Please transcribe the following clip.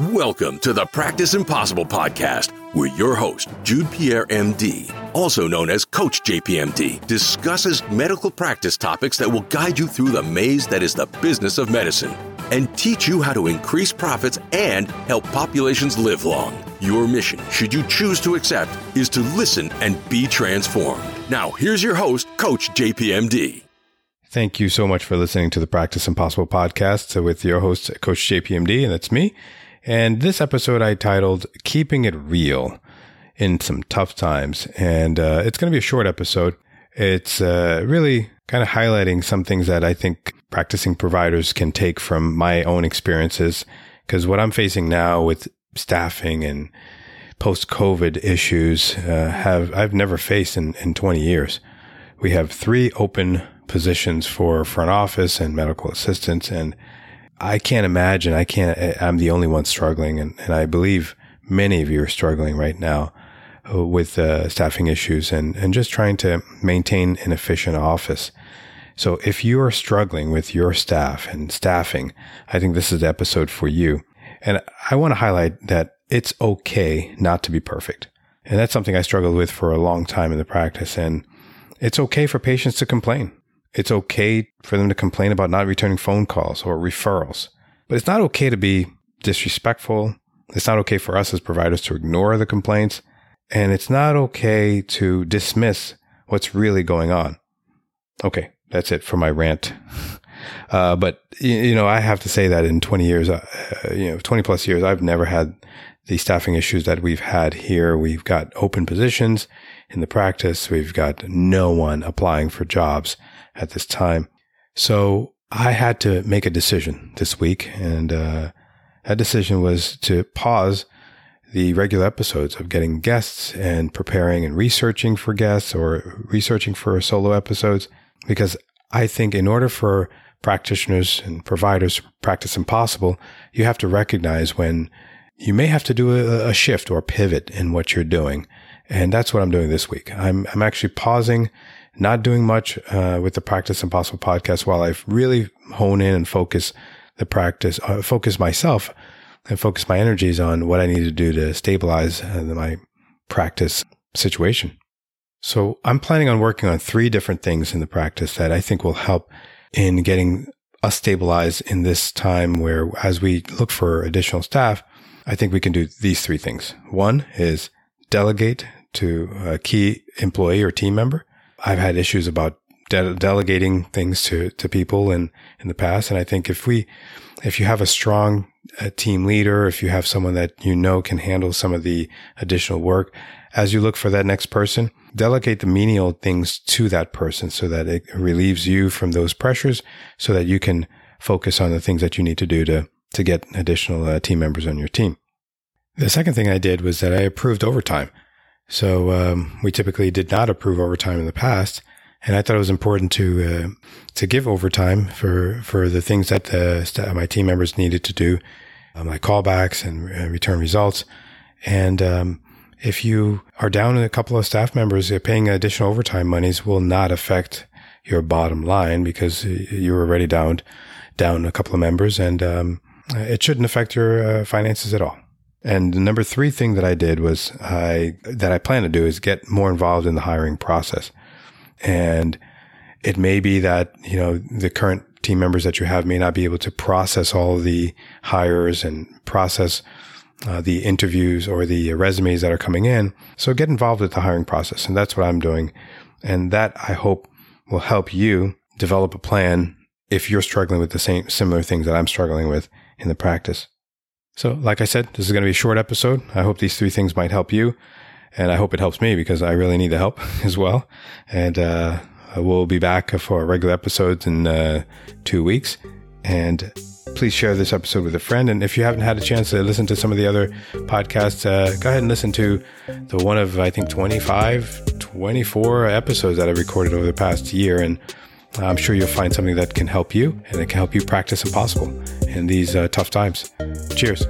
Welcome to the Practice Impossible podcast, where your host, Jude Pierre, MD, also known as Coach JPMD, discusses medical practice topics that will guide you through the maze that is the business of medicine and teach you how to increase profits and help populations live long. Your mission, should you choose to accept, is to listen and be transformed. Now, here's your host, Coach JPMD. Thank you so much for listening to the Practice Impossible podcast with your host, Coach JPMD, and that's me. And this episode I titled Keeping It Real in Some Tough Times. And uh, it's going to be a short episode. It's uh, really kind of highlighting some things that I think practicing providers can take from my own experiences. Because what I'm facing now with staffing and post COVID issues uh, have I've never faced in, in 20 years. We have three open positions for front office and medical assistants, and I can't imagine. I can't. I'm the only one struggling, and, and I believe many of you are struggling right now uh, with uh, staffing issues and and just trying to maintain an efficient office. So if you are struggling with your staff and staffing, I think this is the episode for you. And I want to highlight that it's okay not to be perfect. And that's something I struggled with for a long time in the practice. And it's okay for patients to complain. It's okay for them to complain about not returning phone calls or referrals. But it's not okay to be disrespectful. It's not okay for us as providers to ignore the complaints. And it's not okay to dismiss what's really going on. Okay, that's it for my rant. Uh, but you know, I have to say that in 20 years, uh, you know, 20 plus years, I've never had the staffing issues that we've had here. We've got open positions in the practice. We've got no one applying for jobs at this time. So I had to make a decision this week. And, uh, that decision was to pause the regular episodes of getting guests and preparing and researching for guests or researching for solo episodes because I think in order for practitioners and providers to practice impossible, you have to recognize when you may have to do a, a shift or pivot in what you're doing. And that's what I'm doing this week. I'm, I'm actually pausing, not doing much uh, with the Practice Impossible podcast while I really hone in and focus the practice, uh, focus myself and focus my energies on what I need to do to stabilize uh, my practice situation. So I'm planning on working on three different things in the practice that I think will help in getting us stabilized in this time where as we look for additional staff, I think we can do these three things. One is delegate to a key employee or team member. I've had issues about de- delegating things to, to people in, in the past. And I think if we, if you have a strong uh, team leader, if you have someone that you know can handle some of the additional work, as you look for that next person, delegate the menial things to that person so that it relieves you from those pressures so that you can focus on the things that you need to do to, to get additional uh, team members on your team. The second thing I did was that I approved overtime. So um, we typically did not approve overtime in the past, and I thought it was important to uh, to give overtime for for the things that the, st- my team members needed to do, uh, my callbacks and uh, return results. And um, if you are down a couple of staff members, uh, paying additional overtime monies will not affect your bottom line because you're already down down a couple of members, and um, it shouldn't affect your uh, finances at all. And the number three thing that I did was I, that I plan to do is get more involved in the hiring process. And it may be that, you know, the current team members that you have may not be able to process all the hires and process uh, the interviews or the resumes that are coming in. So get involved with the hiring process. And that's what I'm doing. And that I hope will help you develop a plan if you're struggling with the same similar things that I'm struggling with in the practice. So, like I said, this is going to be a short episode. I hope these three things might help you. And I hope it helps me because I really need the help as well. And uh, we'll be back for regular episodes in uh, two weeks. And please share this episode with a friend. And if you haven't had a chance to listen to some of the other podcasts, uh, go ahead and listen to the one of, I think, 25, 24 episodes that I recorded over the past year. And I'm sure you'll find something that can help you and it can help you practice impossible in these uh, tough times. Cheers.